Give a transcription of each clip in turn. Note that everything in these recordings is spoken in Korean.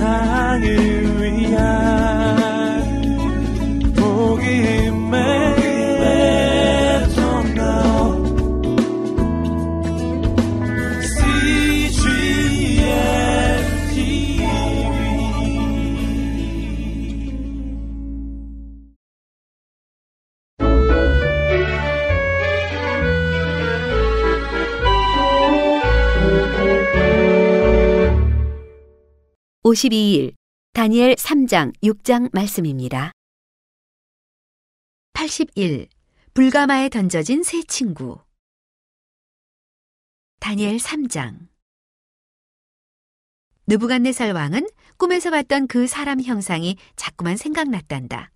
세상을 52일 다니엘 3장 6장 말씀입니다. 81. 불가마에 던져진 새 친구 다니엘 3장 느부갓네살 왕은 꿈에서 봤던 그 사람 형상이 자꾸만 생각났단다.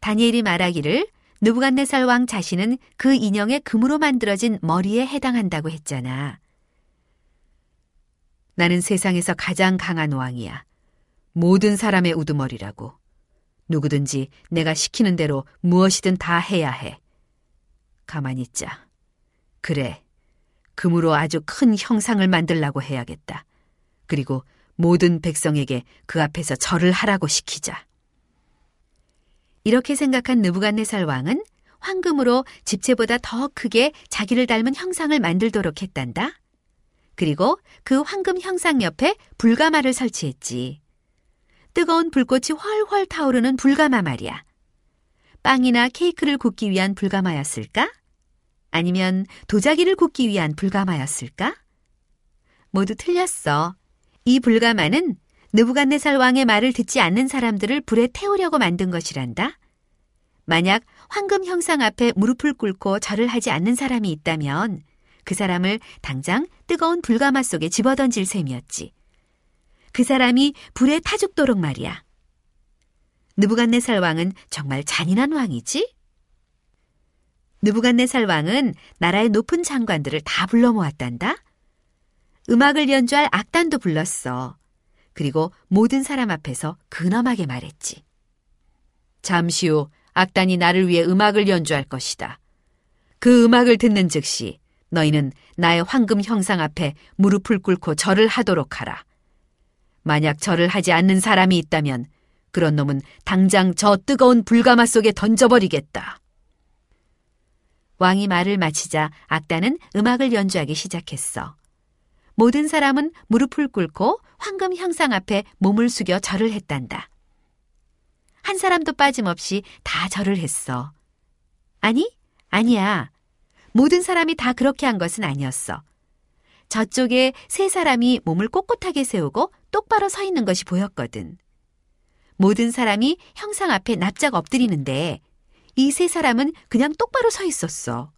다니엘이 말하기를 느부갓네살 왕 자신은 그 인형의 금으로 만들어진 머리에 해당한다고 했잖아. 나는 세상에서 가장 강한 왕이야. 모든 사람의 우두머리라고. 누구든지 내가 시키는 대로 무엇이든 다 해야 해. 가만히 있자. 그래. 금으로 아주 큰 형상을 만들라고 해야겠다. 그리고 모든 백성에게 그 앞에서 절을 하라고 시키자. 이렇게 생각한 느부갓네살 왕은 황금으로 집체보다 더 크게 자기를 닮은 형상을 만들도록 했단다. 그리고 그 황금 형상 옆에 불가마를 설치했지. 뜨거운 불꽃이 훨훨 타오르는 불가마 말이야. 빵이나 케이크를 굽기 위한 불가마였을까? 아니면 도자기를 굽기 위한 불가마였을까? 모두 틀렸어. 이 불가마는 느부갓네살 왕의 말을 듣지 않는 사람들을 불에 태우려고 만든 것이란다. 만약 황금 형상 앞에 무릎을 꿇고 절을 하지 않는 사람이 있다면 그 사람을 당장 뜨거운 불가마 속에 집어던질 셈이었지. 그 사람이 불에 타 죽도록 말이야. 느부갓네살 왕은 정말 잔인한 왕이지? 느부갓네살 왕은 나라의 높은 장관들을 다 불러 모았단다. 음악을 연주할 악단도 불렀어. 그리고 모든 사람 앞에서 근엄하게 말했지. 잠시 후 악단이 나를 위해 음악을 연주할 것이다. 그 음악을 듣는 즉시 너희는 나의 황금 형상 앞에 무릎을 꿇고 절을 하도록 하라. 만약 절을 하지 않는 사람이 있다면 그런 놈은 당장 저 뜨거운 불가마 속에 던져버리겠다. 왕이 말을 마치자 악단은 음악을 연주하기 시작했어. 모든 사람은 무릎을 꿇고 황금 형상 앞에 몸을 숙여 절을 했단다. 한 사람도 빠짐없이 다 절을 했어. 아니, 아니야. 모든 사람이 다 그렇게 한 것은 아니었어. 저쪽에 세 사람이 몸을 꼿꼿하게 세우고 똑바로 서 있는 것이 보였거든. 모든 사람이 형상 앞에 납작 엎드리는데 이 세 사람은 그냥 똑바로 서 있었어.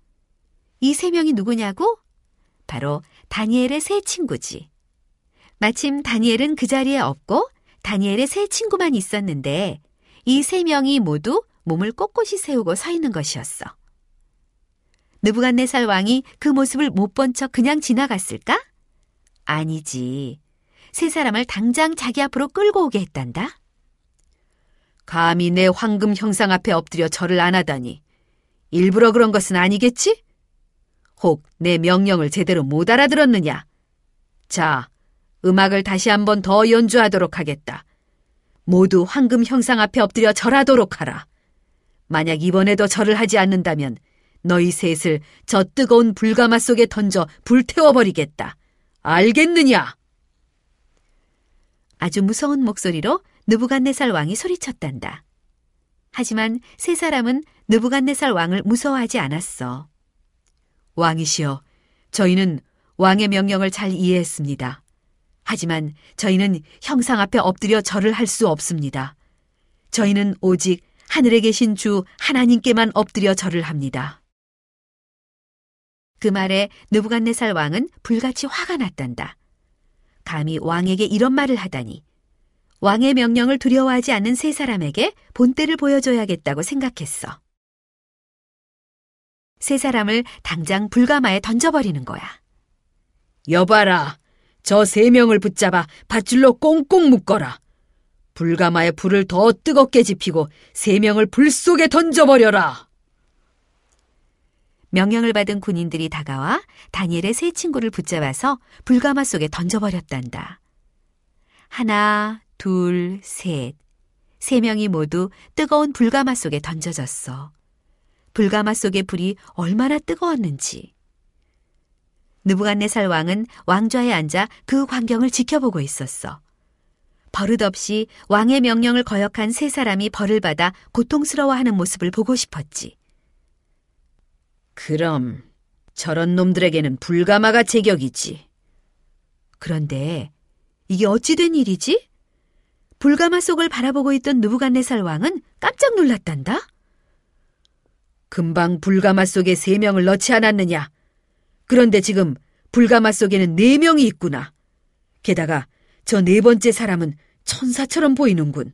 이 세 명이 누구냐고? 바로 다니엘의 세 친구지. 마침 다니엘은 그 자리에 없고 다니엘의 세 친구만 있었는데 이 세 명이 모두 몸을 꼿꼿이 세우고 서 있는 것이었어. 느부갓네살 왕이 그 모습을 못 본 척 그냥 지나갔을까? 아니지. 세 사람을 당장 자기 앞으로 끌고 오게 했단다. 감히 내 황금 형상 앞에 엎드려 절을 안 하다니. 일부러 그런 것은 아니겠지? 혹 내 명령을 제대로 못 알아들었느냐? 자, 음악을 다시 한 번 더 연주하도록 하겠다. 모두 황금 형상 앞에 엎드려 절하도록 하라. 만약 이번에도 절을 하지 않는다면 너희 셋을 저 뜨거운 불가마 속에 던져 불태워버리겠다. 알겠느냐? 아주 무서운 목소리로 느부갓네살 왕이 소리쳤단다. 하지만 세 사람은 느부갓네살 왕을 무서워하지 않았어. 왕이시여, 저희는 왕의 명령을 잘 이해했습니다. 하지만 저희는 형상 앞에 엎드려 절을 할 수 없습니다. 저희는 오직 하늘에 계신 주 하나님께만 엎드려 절을 합니다. 그 말에 느부갓네살 왕은 불같이 화가 났단다. 감히 왕에게 이런 말을 하다니. 왕의 명령을 두려워하지 않는 세 사람에게 본때를 보여줘야겠다고 생각했어. 세 사람을 당장 불가마에 던져버리는 거야. 여봐라. 저 세 명을 붙잡아 밧줄로 꽁꽁 묶어라. 불가마의 불을 더 뜨겁게 지피고 세 명을 불 속에 던져버려라. 명령을 받은 군인들이 다가와 다니엘의 세 친구를 붙잡아서 불가마 속에 던져버렸단다. 하나, 둘, 셋. 세 명이 모두 뜨거운 불가마 속에 던져졌어. 불가마 속의 불이 얼마나 뜨거웠는지. 느부갓네살 왕은 왕좌에 앉아 그 광경을 지켜보고 있었어. 버릇없이 왕의 명령을 거역한 세 사람이 벌을 받아 고통스러워하는 모습을 보고 싶었지. 그럼 저런 놈들에게는 불가마가 제격이지. 그런데 이게 어찌 된 일이지? 불가마 속을 바라보고 있던 느부갓네살 왕은 깜짝 놀랐단다. 금방 불가마 속에 세 명을 넣지 않았느냐? 그런데 지금 불가마 속에는 네 명이 있구나. 게다가 저 네 번째 사람은 천사처럼 보이는군.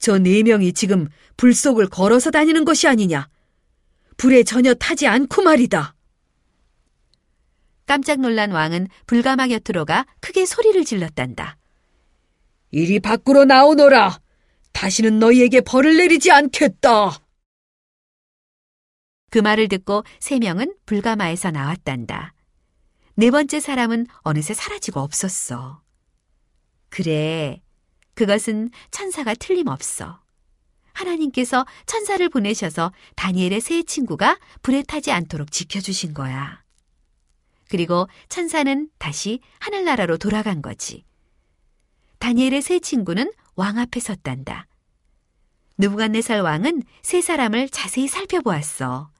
저 네 명이 지금 불 속을 걸어서 다니는 것이 아니냐? 불에 전혀 타지 않고 말이다. 깜짝 놀란 왕은 불가마 곁으로 가 크게 소리를 질렀단다. 이리 밖으로 나오너라. 다시는 너희에게 벌을 내리지 않겠다. 그 말을 듣고 세 명은 불가마에서 나왔단다. 네 번째 사람은 어느새 사라지고 없었어. 그래, 그것은 천사가 틀림없어. 하나님께서 천사를 보내셔서 다니엘의 세 친구가 불에 타지 않도록 지켜주신 거야. 그리고 천사는 다시 하늘나라로 돌아간 거지. 다니엘의 세 친구는 왕 앞에 섰단다. 느부갓네살 왕은 세 사람을 자세히 살펴보았어.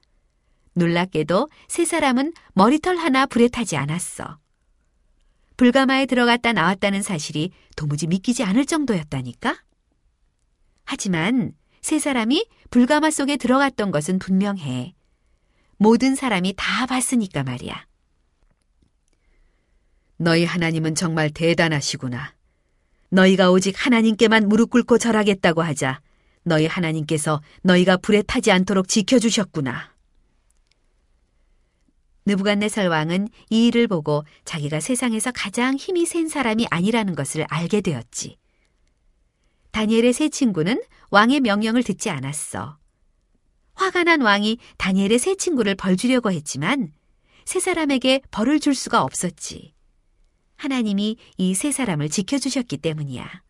놀랍게도 세 사람은 머리털 하나 불에 타지 않았어. 불가마에 들어갔다 나왔다는 사실이 도무지 믿기지 않을 정도였다니까? 하지만 세 사람이 불가마 속에 들어갔던 것은 분명해. 모든 사람이 다 봤으니까 말이야. 너희 하나님은 정말 대단하시구나. 너희가 오직 하나님께만 무릎 꿇고 절하겠다고 하자 너희 하나님께서 너희가 불에 타지 않도록 지켜주셨구나. 느부갓네살 왕은 이 일을 보고 자기가 세상에서 가장 힘이 센 사람이 아니라는 것을 알게 되었지. 다니엘의 세 친구는 왕의 명령을 듣지 않았어. 화가 난 왕이 다니엘의 세 친구를 벌 주려고 했지만 세 사람에게 벌을 줄 수가 없었지. 하나님이 이 세 사람을 지켜주셨기 때문이야.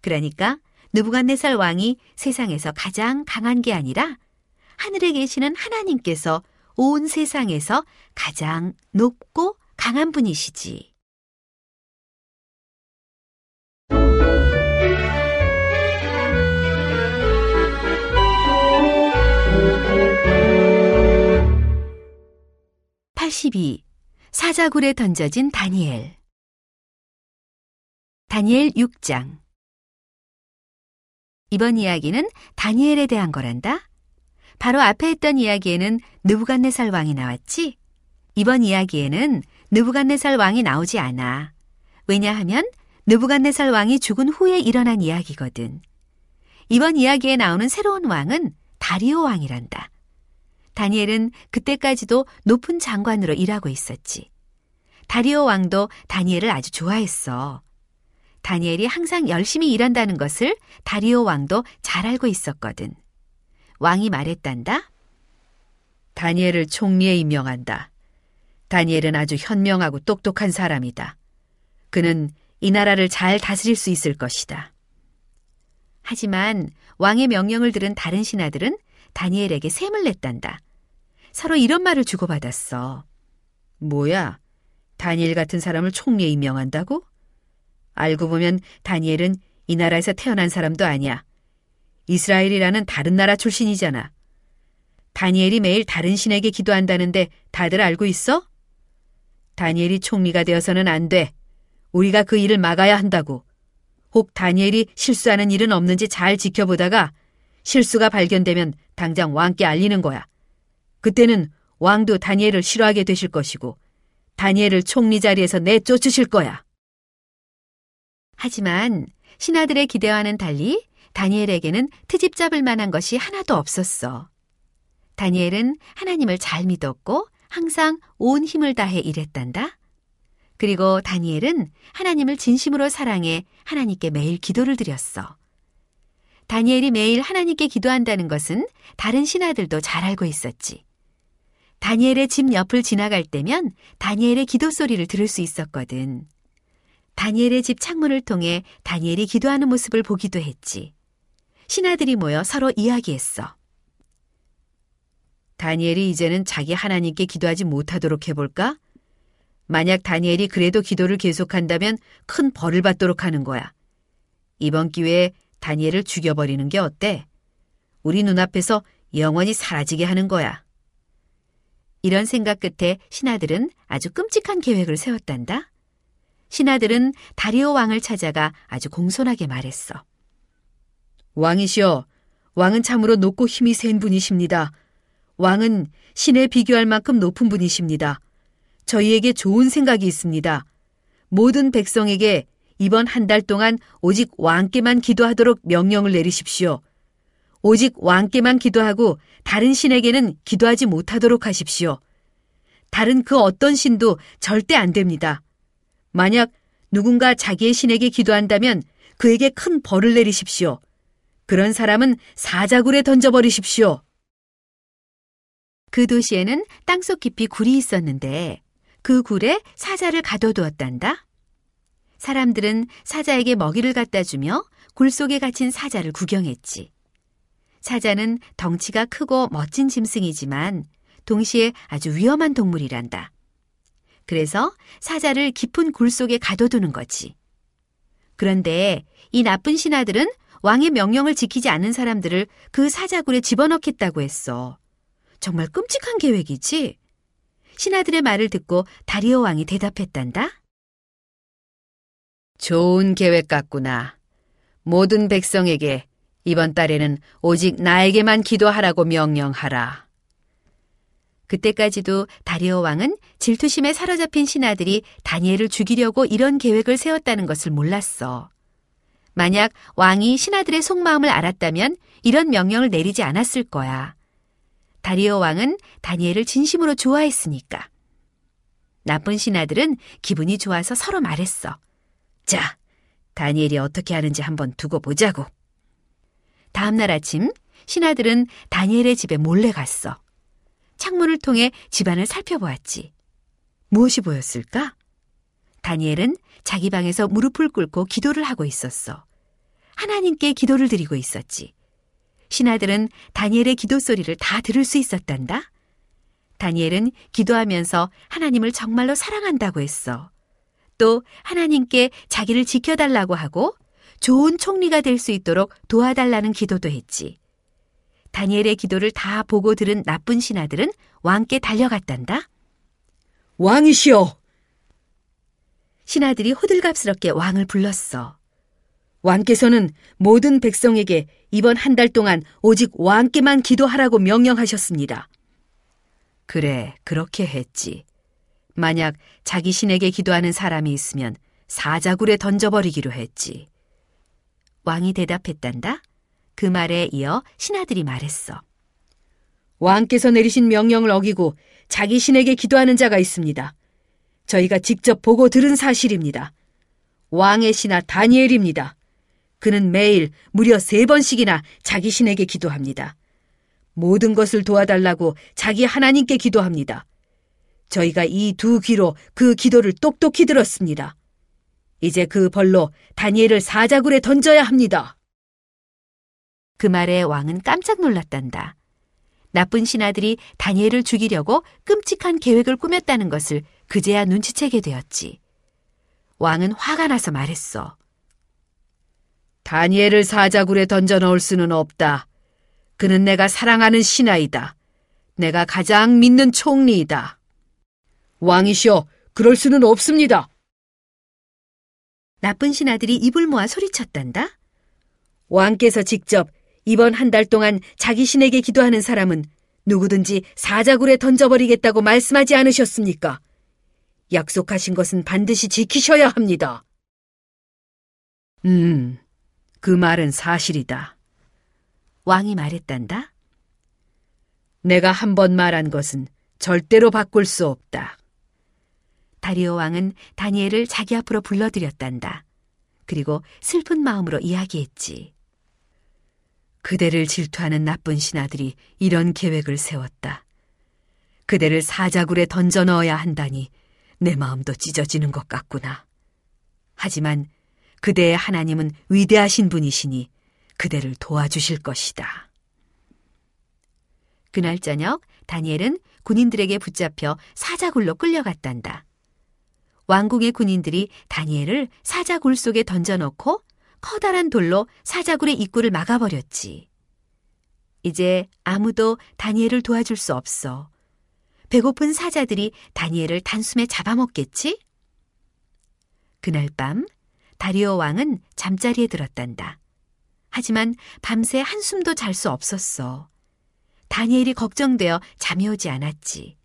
그러니까 느부갓네살 왕이 세상에서 가장 강한 게 아니라 하늘에 계시는 하나님께서 온 세상에서 가장 높고 강한 분이시지. (82) 사자굴에 던져진 다니엘 다니엘 6장 이번 이야기는 다니엘에 대한 거란다. 바로 앞에 했던 이야기에는 느부갓네살 왕이 나왔지? 이번 이야기에는 느부갓네살 왕이 나오지 않아. 왜냐하면 느부갓네살 왕이 죽은 후에 일어난 이야기거든. 이번 이야기에 나오는 새로운 왕은 다리오 왕이란다. 다니엘은 그때까지도 높은 장관으로 일하고 있었지. 다리오 왕도 다니엘을 아주 좋아했어. 다니엘이 항상 열심히 일한다는 것을 다리오 왕도 잘 알고 있었거든. 왕이 말했단다. 다니엘을 총리에 임명한다. 다니엘은 아주 현명하고 똑똑한 사람이다. 그는 이 나라를 잘 다스릴 수 있을 것이다. 하지만 왕의 명령을 들은 다른 신하들은 다니엘에게 셈을 냈단다. 서로 이런 말을 주고받았어. 뭐야? 다니엘 같은 사람을 총리에 임명한다고? 알고 보면 다니엘은 이 나라에서 태어난 사람도 아니야. 이스라엘이라는 다른 나라 출신이잖아. 다니엘이 매일 다른 신에게 기도한다는데 다들 알고 있어? 다니엘이 총리가 되어서는 안 돼. 우리가 그 일을 막아야 한다고. 혹 다니엘이 실수하는 일은 없는지 잘 지켜보다가 실수가 발견되면 당장 왕께 알리는 거야. 그때는 왕도 다니엘을 싫어하게 되실 것이고 다니엘을 총리 자리에서 내쫓으실 거야. 하지만 신하들의 기대와는 달리 다니엘에게는 트집 잡을 만한 것이 하나도 없었어. 다니엘은 하나님을 잘 믿었고 항상 온 힘을 다해 일했단다. 그리고 다니엘은 하나님을 진심으로 사랑해 하나님께 매일 기도를 드렸어. 다니엘이 매일 하나님께 기도한다는 것은 다른 신하들도 잘 알고 있었지. 다니엘의 집 옆을 지나갈 때면 다니엘의 기도 소리를 들을 수 있었거든. 다니엘의 집 창문을 통해 다니엘이 기도하는 모습을 보기도 했지. 신하들이 모여 서로 이야기했어. 다니엘이 이제는 자기 하나님께 기도하지 못하도록 해볼까? 만약 다니엘이 그래도 기도를 계속한다면 큰 벌을 받도록 하는 거야. 이번 기회에 다니엘을 죽여버리는 게 어때? 우리 눈앞에서 영원히 사라지게 하는 거야. 이런 생각 끝에 신하들은 아주 끔찍한 계획을 세웠단다. 신하들은 다리오 왕을 찾아가 아주 공손하게 말했어. 왕이시여, 왕은 참으로 높고 힘이 센 분이십니다. 왕은 신에 비교할 만큼 높은 분이십니다. 저희에게 좋은 생각이 있습니다. 모든 백성에게 이번 한 달 동안 오직 왕께만 기도하도록 명령을 내리십시오. 오직 왕께만 기도하고 다른 신에게는 기도하지 못하도록 하십시오. 다른 그 어떤 신도 절대 안 됩니다. 만약 누군가 자기의 신에게 기도한다면 그에게 큰 벌을 내리십시오. 그런 사람은 사자굴에 던져버리십시오. 그 도시에는 땅속 깊이 굴이 있었는데 그 굴에 사자를 가둬두었단다. 사람들은 사자에게 먹이를 갖다 주며 굴 속에 갇힌 사자를 구경했지. 사자는 덩치가 크고 멋진 짐승이지만 동시에 아주 위험한 동물이란다. 그래서 사자를 깊은 굴 속에 가둬두는 거지. 그런데 이 나쁜 신하들은 왕의 명령을 지키지 않은 사람들을 그 사자굴에 집어넣겠다고 했어. 정말 끔찍한 계획이지? 신하들의 말을 듣고 다리오 왕이 대답했단다. 좋은 계획 같구나. 모든 백성에게 이번 달에는 오직 나에게만 기도하라고 명령하라. 그때까지도 다리오 왕은 질투심에 사로잡힌 신하들이 다니엘을 죽이려고 이런 계획을 세웠다는 것을 몰랐어. 만약 왕이 신하들의 속마음을 알았다면 이런 명령을 내리지 않았을 거야. 다리오 왕은 다니엘을 진심으로 좋아했으니까. 나쁜 신하들은 기분이 좋아서 서로 말했어. 자, 다니엘이 어떻게 하는지 한번 두고 보자고. 다음 날 아침 신하들은 다니엘의 집에 몰래 갔어. 창문을 통해 집안을 살펴보았지. 무엇이 보였을까? 다니엘은 자기 방에서 무릎을 꿇고 기도를 하고 있었어. 하나님께 기도를 드리고 있었지. 신하들은 다니엘의 기도 소리를 다 들을 수 있었단다. 다니엘은 기도하면서 하나님을 정말로 사랑한다고 했어. 또 하나님께 자기를 지켜달라고 하고 좋은 총리가 될 수 있도록 도와달라는 기도도 했지. 다니엘의 기도를 다 보고 들은 나쁜 신하들은 왕께 달려갔단다. 왕이시여! 신하들이 호들갑스럽게 왕을 불렀어. 왕께서는 모든 백성에게 이번 한 달 동안 오직 왕께만 기도하라고 명령하셨습니다. 그래, 그렇게 했지. 만약 자기 신에게 기도하는 사람이 있으면 사자굴에 던져버리기로 했지. 왕이 대답했단다. 그 말에 이어 신하들이 말했어. 왕께서 내리신 명령을 어기고 자기 신에게 기도하는 자가 있습니다. 저희가 직접 보고 들은 사실입니다. 왕의 신하 다니엘입니다. 그는 매일 무려 세 번씩이나 자기 신에게 기도합니다. 모든 것을 도와달라고 자기 하나님께 기도합니다. 저희가 이 두 귀로 그 기도를 똑똑히 들었습니다. 이제 그 벌로 다니엘을 사자굴에 던져야 합니다. 그 말에 왕은 깜짝 놀랐단다. 나쁜 신하들이 다니엘을 죽이려고 끔찍한 계획을 꾸몄다는 것을 그제야 눈치채게 되었지. 왕은 화가 나서 말했어. 다니엘을 사자굴에 던져 넣을 수는 없다. 그는 내가 사랑하는 신하이다. 내가 가장 믿는 총리이다. 왕이시여, 그럴 수는 없습니다. 나쁜 신하들이 입을 모아 소리쳤단다. 왕께서 직접 이번 한 달 동안 자기 신에게 기도하는 사람은 누구든지 사자굴에 던져버리겠다고 말씀하지 않으셨습니까? 약속하신 것은 반드시 지키셔야 합니다. 음, 그 말은 사실이다. 왕이 말했단다. 내가 한 번 말한 것은 절대로 바꿀 수 없다. 다리오 왕은 다니엘을 자기 앞으로 불러들였단다. 그리고 슬픈 마음으로 이야기했지. 그대를 질투하는 나쁜 신하들이 이런 계획을 세웠다. 그대를 사자굴에 던져 넣어야 한다니 내 마음도 찢어지는 것 같구나. 하지만 그대의 하나님은 위대하신 분이시니 그대를 도와주실 것이다. 그날 저녁 다니엘은 군인들에게 붙잡혀 사자굴로 끌려갔단다. 왕궁의 군인들이 다니엘을 사자굴 속에 던져놓고 커다란 돌로 사자굴의 입구를 막아버렸지. 이제 아무도 다니엘을 도와줄 수 없어. 배고픈 사자들이 다니엘을 단숨에 잡아먹겠지? 그날 밤 다리오 왕은 잠자리에 들었단다. 하지만 밤새 한숨도 잘 수 없었어. 다니엘이 걱정되어 잠이 오지 않았지.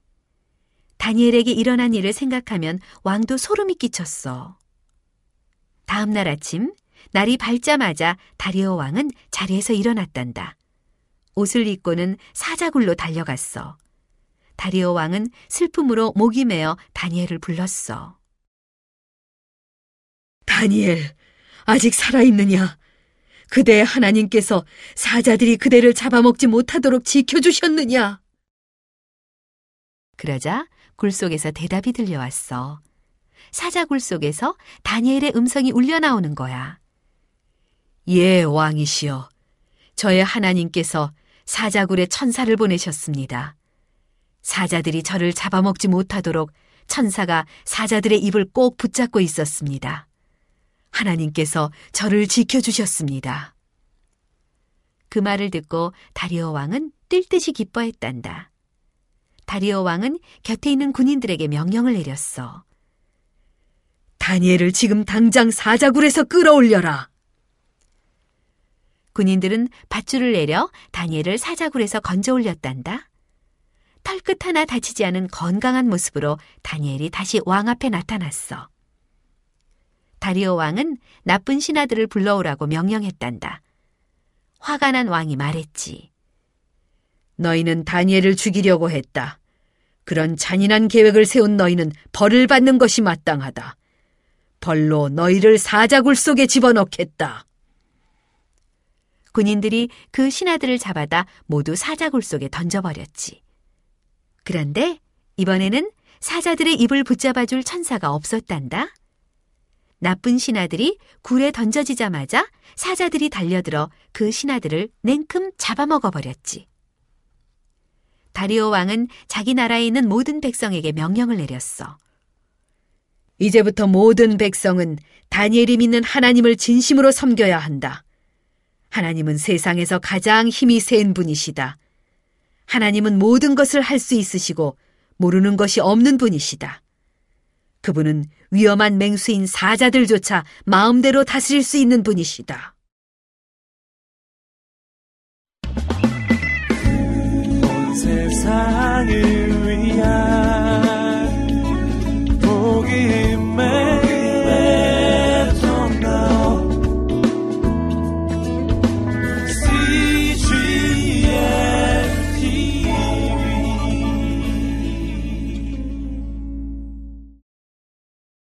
다니엘에게 일어난 일을 생각하면 왕도 소름이 끼쳤어. 다음 날 아침 날이 밝자마자 다리오 왕은 자리에서 일어났단다. 옷을 입고는 사자굴로 달려갔어. 다리오 왕은 슬픔으로 목이 메어 다니엘을 불렀어. 다니엘, 아직 살아있느냐? 그대의 하나님께서 사자들이 그대를 잡아먹지 못하도록 지켜주셨느냐? 그러자 굴 속에서 대답이 들려왔어. 사자굴 속에서 다니엘의 음성이 울려 나오는 거야. 예, 왕이시여. 저의 하나님께서 사자굴에 천사를 보내셨습니다. 사자들이 저를 잡아먹지 못하도록 천사가 사자들의 입을 꼭 붙잡고 있었습니다. 하나님께서 저를 지켜주셨습니다. 그 말을 듣고 다리오 왕은 뜰 듯이 기뻐했단다. 다리오 왕은 곁에 있는 군인들에게 명령을 내렸어. 다니엘을 지금 당장 사자굴에서 끌어올려라. 군인들은 밧줄을 내려 다니엘을 사자굴에서 건져 올렸단다. 털끝 하나 다치지 않은 건강한 모습으로 다니엘이 다시 왕 앞에 나타났어. 다리오 왕은 나쁜 신하들을 불러오라고 명령했단다. 화가 난 왕이 말했지. 너희는 다니엘을 죽이려고 했다. 그런 잔인한 계획을 세운 너희는 벌을 받는 것이 마땅하다. 벌로 너희를 사자굴 속에 집어넣겠다. 군인들이 그 신하들을 잡아다 모두 사자굴 속에 던져버렸지. 그런데 이번에는 사자들의 입을 붙잡아줄 천사가 없었단다. 나쁜 신하들이 굴에 던져지자마자 사자들이 달려들어 그 신하들을 냉큼 잡아먹어버렸지. 다리오 왕은 자기 나라에 있는 모든 백성에게 명령을 내렸어. 이제부터 모든 백성은 다니엘이 믿는 하나님을 진심으로 섬겨야 한다. 하나님은 세상에서 가장 힘이 센 분이시다. 하나님은 모든 것을 할 수 있으시고 모르는 것이 없는 분이시다. 그분은 위험한 맹수인 사자들조차 마음대로 다스릴 수 있는 분이시다. 세상을 위한